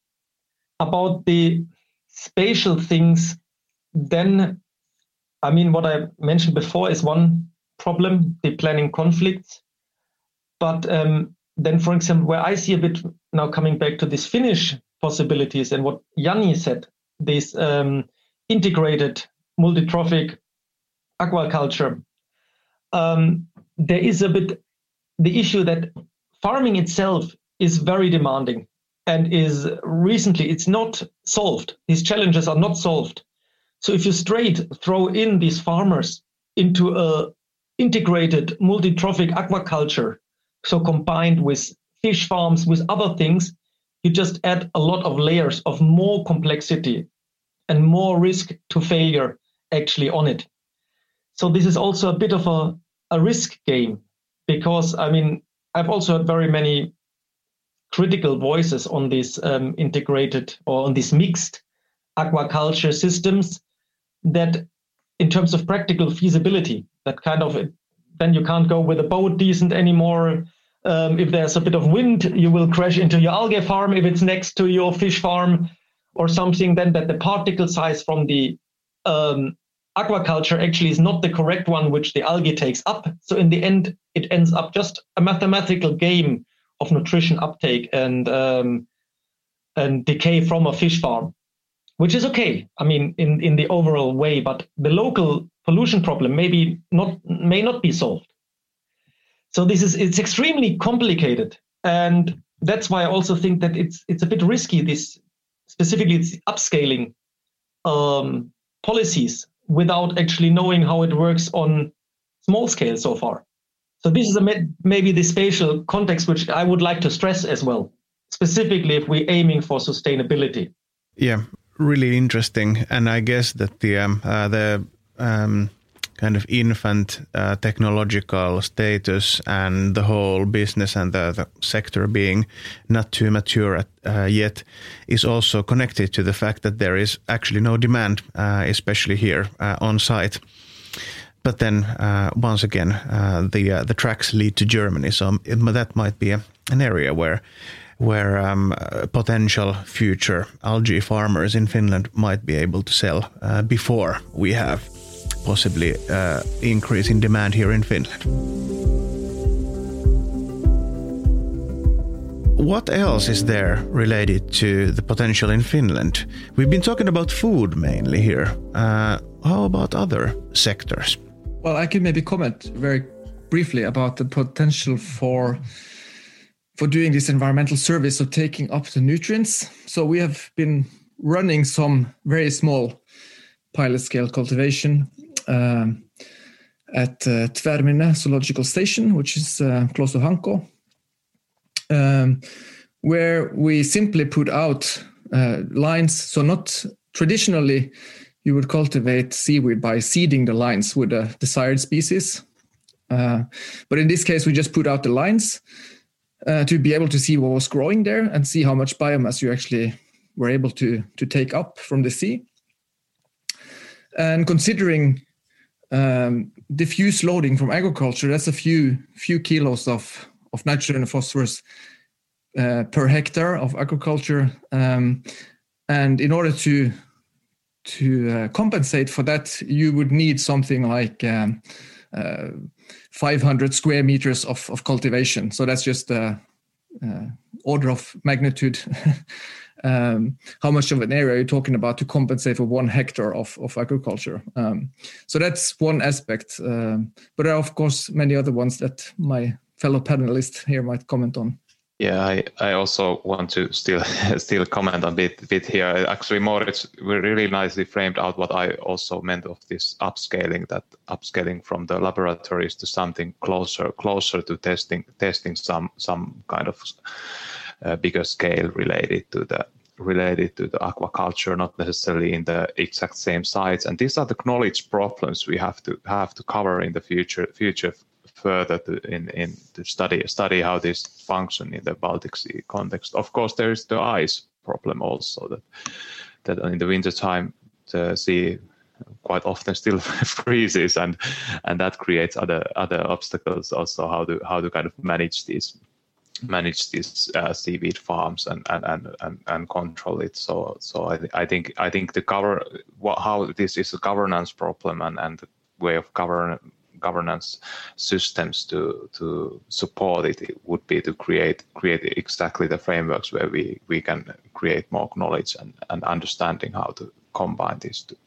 Speaker 3: About the spatial things, then, I mean, what I mentioned before is one problem, the planning conflicts. But um, then, for example, where I see a bit now coming back to these Finnish possibilities and what Jani said, this um, integrated multi-trophic aquaculture, um, there is a bit the issue that farming itself is very demanding and is recently it's not solved. These challenges are not solved. So if you straight throw in these farmers into a integrated multi-trophic aquaculture, so combined with fish farms with other things, you just add a lot of layers of more complexity and more risk to failure actually on it. So this is also a bit of a, a risk game because I mean I've also had very many critical voices on these um, integrated or on these mixed aquaculture systems that in terms of practical feasibility that kind of then you can't go with a boat decent anymore. Um, if there's a bit of wind you will crash into your algae farm if it's next to your fish farm or something then that the particle size from the um, aquaculture actually is not the correct one which the algae takes up. So in the end it ends up just a mathematical game of nutrition uptake and um, and decay from a fish farm, which is okay. I mean, in in the overall way, but the local pollution problem maybe not may not be solved. So this is it's extremely complicated, and that's why I also think that it's it's a bit risky. This specifically it's upscaling um, policies without actually knowing how it works on small scale so far. So this is a, maybe the spatial context which I would like to stress as well, specifically if we're aiming for sustainability.
Speaker 1: Yeah, really interesting, and I guess that the um, uh, the um, kind of infant uh, technological status and the whole business and the, the sector being not too mature at, uh, yet is also connected to the fact that there is actually no demand, uh, especially here uh, on site. But then uh, once again, the the tracks lead to Germany, so that might be a, an area where where um, potential future algae farmers in Finland might be able to sell uh, before we have possibly uh, increase in demand here in Finland. What else is there related to the potential in Finland? We've been talking about food mainly here. Uh, how about other sectors?
Speaker 4: Well, I can maybe comment very briefly about the potential for for doing this environmental service of taking up the nutrients. So we have been running some very small pilot scale cultivation um, at uh, Tvärminne Zoological Station, which is uh, close to Hanko, um, where we simply put out uh, lines. So not traditionally you would cultivate seaweed by seeding the lines with a desired species. Uh, but in this case, we just put out the lines uh, to be able to see what was growing there and see how much biomass you actually were able to, to take up from the sea. And considering um, diffuse loading from agriculture, that's a few few kilos of, of nitrogen and phosphorus uh, per hectare of agriculture. Um, and in order to to uh, compensate for that, you would need something like um, uh, 500 square meters of, of cultivation. So that's just the uh, order of magnitude. um, how much of an area are you're talking about to compensate for one hectare of, of agriculture. Um, so that's one aspect. Um, but there are, of course, many other ones that my fellow panelists here might comment on.
Speaker 2: Yeah, I, I also want to still still comment a bit bit here. Actually, Moritz really nicely framed out what I also meant of this upscaling. That upscaling from the laboratories to something closer closer to testing testing some some kind of uh, bigger scale related to the related to the aquaculture, not necessarily in the exact same sites. And these are the knowledge problems we have to have to cover in the future future further to, in, in to study study how this function in the Baltic Sea context. Of course, there is the ice problem also that that in the winter time the sea quite often still freezes and and that creates other other obstacles also how to how to kind of manage these manage these uh, seaweed farms and, and, and, and, and control it. So so I, I think I think the cover what, how this is a governance problem and, and the way of govern governance systems to to support it, it would be to create create exactly the frameworks where we, we can create more knowledge and, and understanding how to combine these two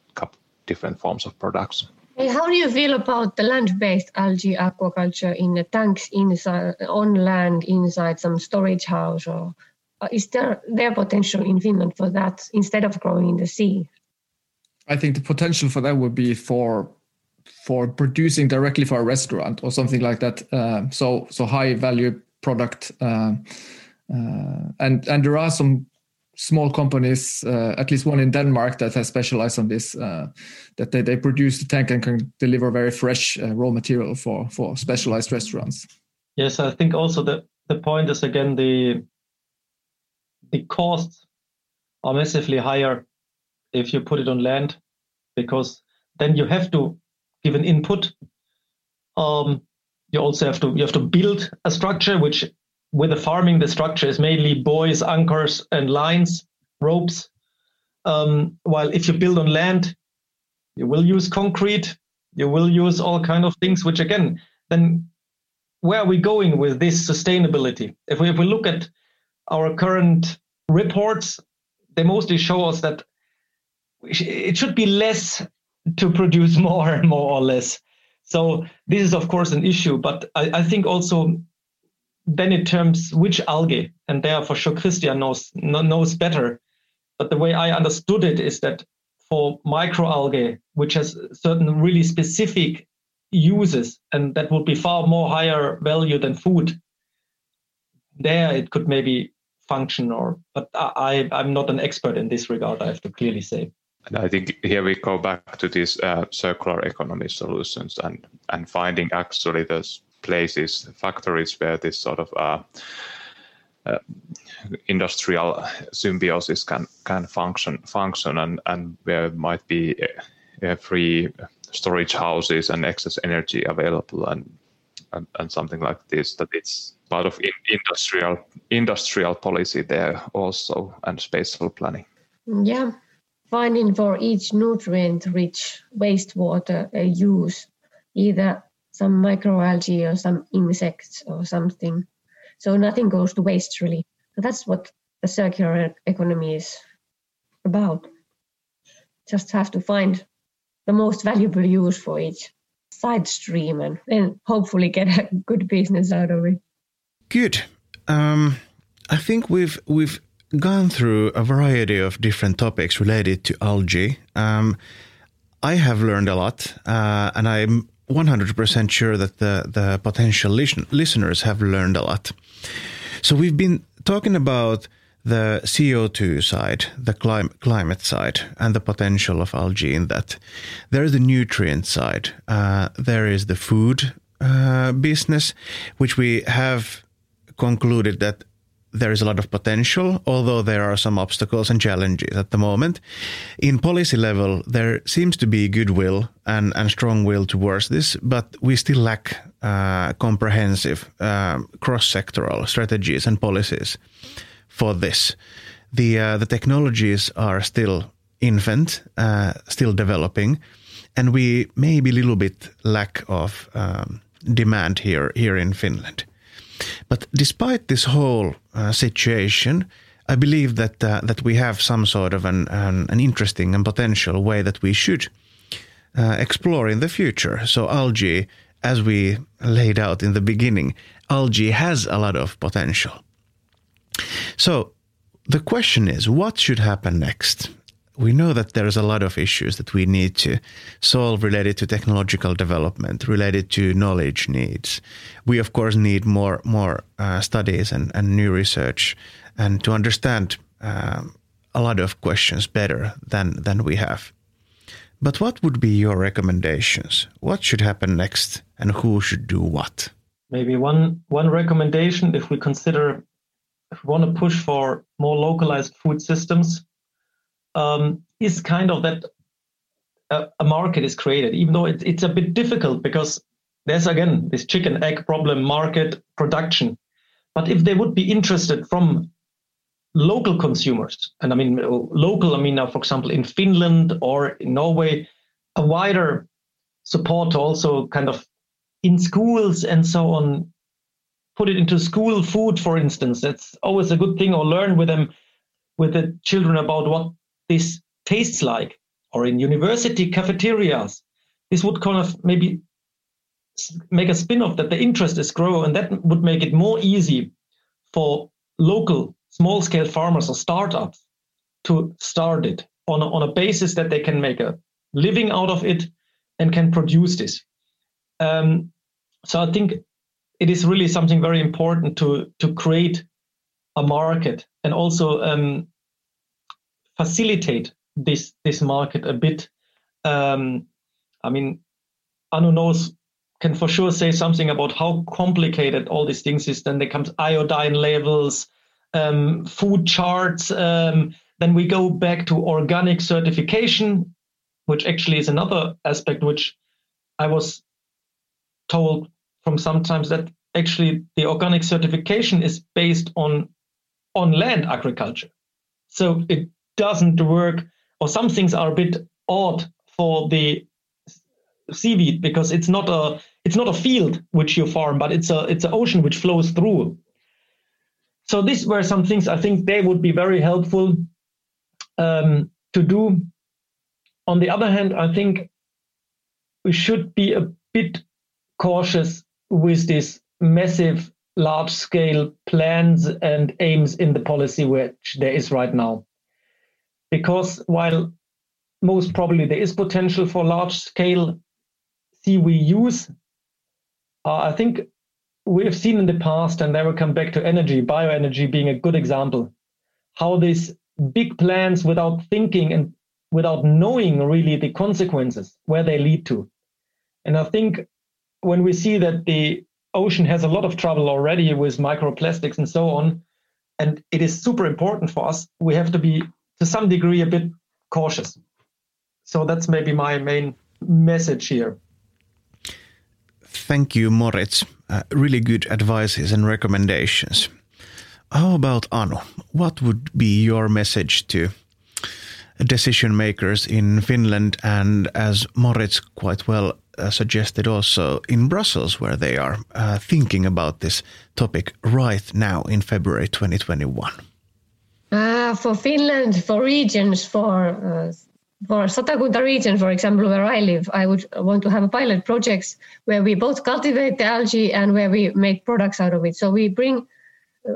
Speaker 2: different forms of production.
Speaker 5: How do you feel about the land-based algae aquaculture in the tanks inside on land inside some storage house, or uh, is there there potential in Finland for that instead of growing in the sea?
Speaker 4: I think the potential for that would be for for producing directly for a restaurant or something like that. Uh, so so high value product, uh, uh, and and there are some small companies, uh, at least one in Denmark that has specialized on this, uh, that they, they produce the tank and can deliver very fresh raw material for, for specialized restaurants.
Speaker 3: Yes, I think also the, the point is again the the costs are massively higher if you put it on land because then you have to give an input. Um, you also have to you have to build a structure which with the farming, the structure is mainly buoys, anchors, and lines, ropes. Um, while if you build on land, you will use concrete, you will use all kind of things, which again, then where are we going with this sustainability? If we, if we look at our current reports, they mostly show us that it should be less to produce more, and more or less. So this is of course an issue, but I, I think also then it terms which algae, and there for sure Christian knows knows better. But the way I understood it is that for microalgae, which has certain really specific uses, and that would be far more higher value than food. There, it could maybe function, or but I I'm not an expert in this regard. I have to clearly say.
Speaker 2: And I think here we go back to these uh, circular economy solutions and and finding actually those places, factories where this sort of uh, uh, industrial symbiosis can can function function and and there might be uh, free storage houses and excess energy available and, and and, something like this that it's part of industrial industrial policy there also and spatial planning.
Speaker 5: Yeah finding for each nutrient rich wastewater uh, use either some microalgae or some insects or something. So nothing goes to waste really. So that's what the circular economy is about. Just have to find the most valuable use for each side stream and hopefully get a good business out of it.
Speaker 1: Good. Um, I think we've we've gone through a variety of different topics related to algae. Um, I have learned a lot, uh, and I'm 100% sure that the, the potential listen- listeners have learned a lot. So we've been talking about the CO2 side, the clim- climate side, and the potential of algae in that. There is the nutrient side. Uh, there is the food uh, business, which we have concluded that there is a lot of potential, although there are some obstacles and challenges at the moment. In policy level, there seems to be goodwill and, and strong will towards this, but we still lack uh, comprehensive um, cross-sectoral strategies and policies for this. The uh, the technologies are still infant, uh, still developing, and we may be a little bit lack of um, demand here here in Finland. But despite this whole uh, situation, I believe that uh, that we have some sort of an, an, an interesting and potential way that we should uh, explore in the future. So algae, as we laid out in the beginning, algae has a lot of potential. So the question is, what should happen next? We know that there's a lot of issues that we need to solve related to technological development, related to knowledge needs. We of course need more more uh, studies and, and new research, and to understand um, a lot of questions better than than we have. But what would be your recommendations? What should happen next, and who should do what?
Speaker 3: Maybe one one recommendation, if we consider if we want to push for more localized food systems, um, is kind of that a, a market is created, even though it, it's a bit difficult because there's again this chicken egg problem market production. But if they would be interested from local consumers, and I mean local, I mean now, for example, in Finland or in Norway, a wider support also kind of in schools and so on, put it into school food, for instance. That's always a good thing, or learn with them, with the children about what this tastes like, or in university cafeterias. This would kind of maybe make a spin-off that the interest is grow, and that would make it more easy for local small-scale farmers or startups to start it on a, on a basis that they can make a living out of it and can produce this. Um, so I think it is really something very important to to create a market and also um, facilitate this this market a bit. Um, I mean, Anu knows can for sure say something about how complicated all these things is. Then there comes iodine levels, um, food charts. Um, then we go back to organic certification, which actually is another aspect which I was told from sometimes that actually the organic certification is based on on land agriculture. So it doesn't work, or some things are a bit odd for the seaweed because it's not a it's not a field which you farm, but it's a it's an ocean which flows through. So these were some things I think they would be very helpful um, to do. On the other hand, I think we should be a bit cautious with these massive large scale plans and aims in the policy which there is right now. Because while most probably there is potential for large scale use, uh, I think we have seen in the past, and then we come back to energy, bioenergy being a good example, how these big plans without thinking and without knowing really the consequences, where they lead to. And I think when we see that the ocean has a lot of trouble already with microplastics and so on, and it is super important for us, we have to be to some degree a bit cautious. So that's maybe my main message here.
Speaker 1: Thank you, Moritz. Uh, really good advices and recommendations. How about Anu? What would be your message to decision makers in Finland and, as Moritz quite well uh, suggested, also in Brussels, where they are uh, thinking about this topic right now in February 2021?
Speaker 5: Uh, for Finland, for regions, for uh, for Satakunta region, for example, where I live, I would want to have a pilot projects where we both cultivate the algae and where we make products out of it. So we bring,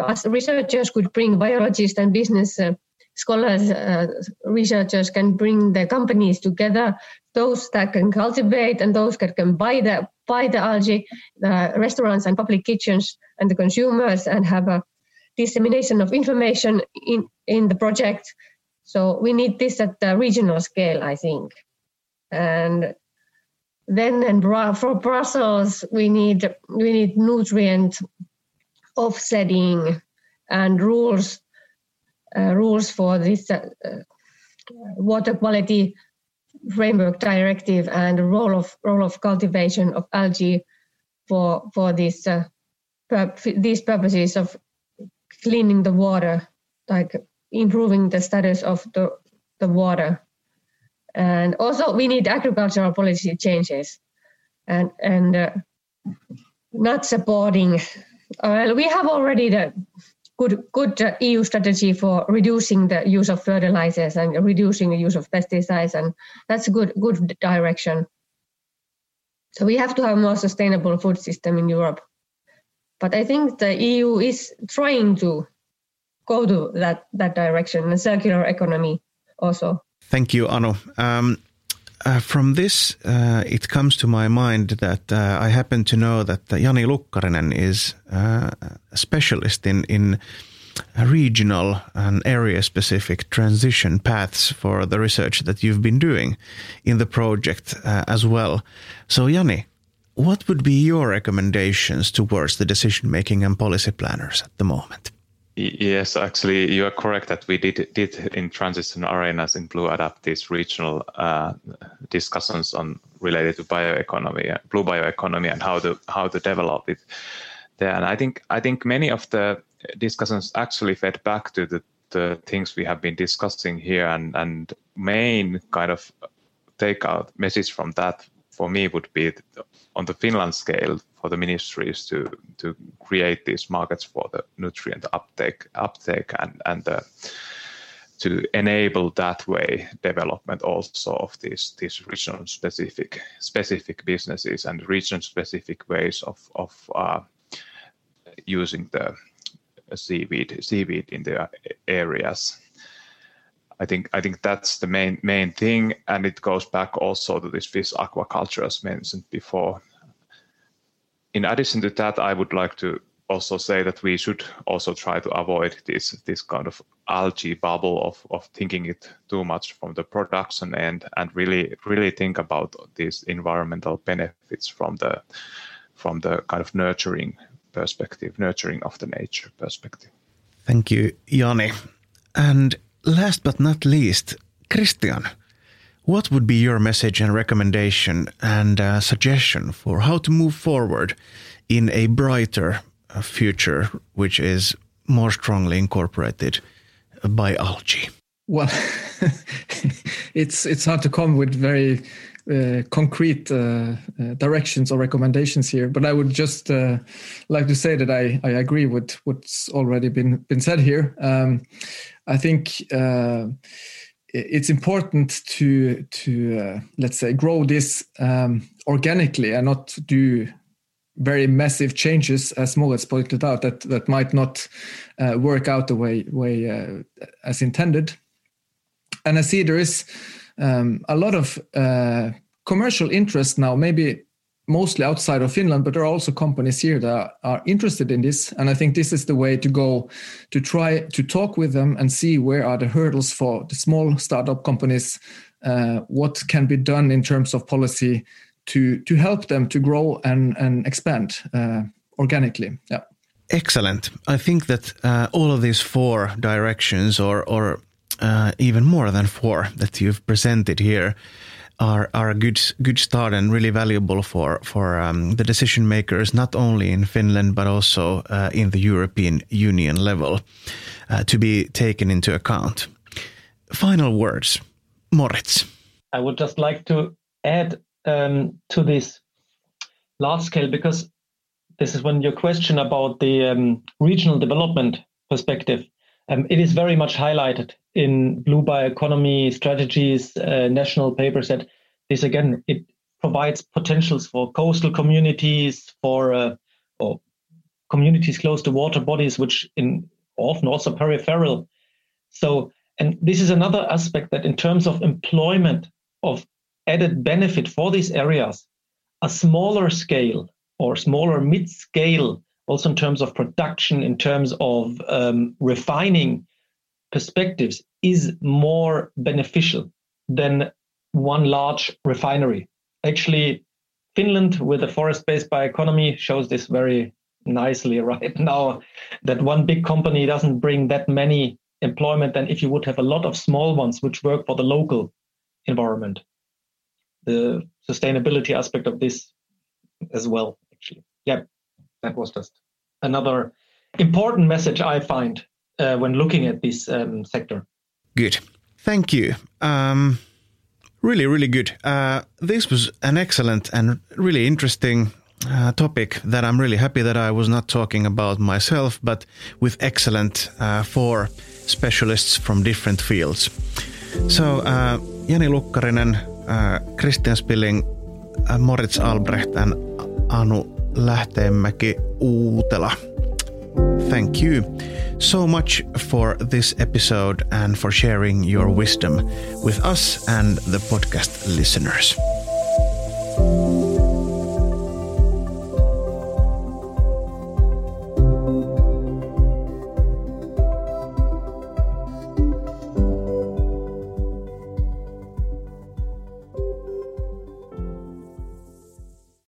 Speaker 5: as researchers could bring biologists and business uh, scholars, uh, researchers can bring the companies together, those that can cultivate and those that can buy the buy the algae, the restaurants and public kitchens and the consumers, and have a dissemination of information in in the project so we need this at the regional scale, I think. And then and for Brussels, we need we need nutrient offsetting and rules uh, rules for this uh, water quality framework directive and role of role of cultivation of algae for for this uh, pur- these purposes of cleaning the water like improving the status of the, the water. And also, we need agricultural policy changes and, and uh, not supporting. Uh, we have already the good, good uh, EU strategy for reducing the use of fertilizers and reducing the use of pesticides, and that's a good, good direction. So we have to have a more sustainable food system in Europe. But I think the EU is trying to go to that that direction, the circular economy also.
Speaker 1: Thank you, Anu. Um, uh, from this, uh, it comes to my mind that uh, I happen to know that Jani Lukkarinen is uh, a specialist in in regional and area specific transition paths for the research that you've been doing in the project uh, as well. So, Jani, what would be your recommendations towards the decision making and policy planners at the moment?
Speaker 2: Yes, actually, you are correct that we did did in transition arenas in Blue Adapt these regional uh, discussions on related to bioeconomy, blue bioeconomy, and how to how to develop it there. And I think I think many of the discussions actually fed back to the, the things we have been discussing here, and and main kind of takeout message from that for me would be on the Finland scale for the ministries to to create these markets for the nutrient uptake uptake and and the, to enable that way development also of these these region specific specific businesses and region specific ways of of uh, using the seaweed seaweed in the areas. I think I think that's the main main thing, and it goes back also to this fish aquaculture as mentioned before. In addition to that, I would like to also say that we should also try to avoid this this kind of algae bubble of, of thinking it too much from the production end and really really think about these environmental benefits from the from the kind of nurturing perspective, nurturing of the nature perspective.
Speaker 1: Thank you, Jani. And last but not least, Christian, what would be your message and recommendation and uh, suggestion for how to move forward in a brighter uh, future, which is more strongly incorporated by algae?
Speaker 4: Well, it's it's hard to come with very uh, concrete uh, uh, directions or recommendations here, but I would just uh, like to say that I, I agree with what's already been been said here. Um, I think uh, it's important to to uh, let's say grow this um, organically and not do very massive changes, as Moritz pointed out, that that might not work out the way way as intended. And I see there is um, a lot of uh, commercial interest now, maybe mostly outside of Finland, but there are also companies here that are interested in this. And I think this is the way to go to try to talk with them and see where are the hurdles for the small startup companies, uh, what can be done in terms of policy to to help them to grow and and expand uh, organically. Yeah.
Speaker 1: Excellent. I think that uh, all of these four directions, or or uh, even more than four that you've presented here are are a good good start and really valuable for for um, the decision makers not only in Finland but also uh, in the European Union level uh, to be taken into account. Final words, Moritz.
Speaker 3: I would just like to add um, to this large scale because this is when your question about the um, regional development perspective um, it is very much highlighted in blue bioeconomy strategies, uh, national papers that this again it provides potentials for coastal communities, for uh, or communities close to water bodies, which in often also peripheral. So, and this is another aspect that in terms of employment of added benefit for these areas, a smaller scale or smaller mid-scale also in terms of production, in terms of um, refining perspectives, is more beneficial than one large refinery. Actually, Finland with a forest-based bioeconomy shows this very nicely right now that one big company doesn't bring that many employment than if you would have a lot of small ones which work for the local environment. The sustainability aspect of this as well, actually. Yeah that was just another important message I find uh, when looking at this um, sector.
Speaker 1: Good. Thank you. Um, really, really good. Uh, this was an excellent and really interesting uh, topic that I'm really happy that I was not talking about myself, but with excellent uh, four specialists from different fields. So, uh, Jani Lukkarinen, uh, Christian Spilling, Moritz Albrecht, and Anu Lähteenmäki Uutela. Thank you so much for this episode and for sharing your wisdom with us and the podcast listeners.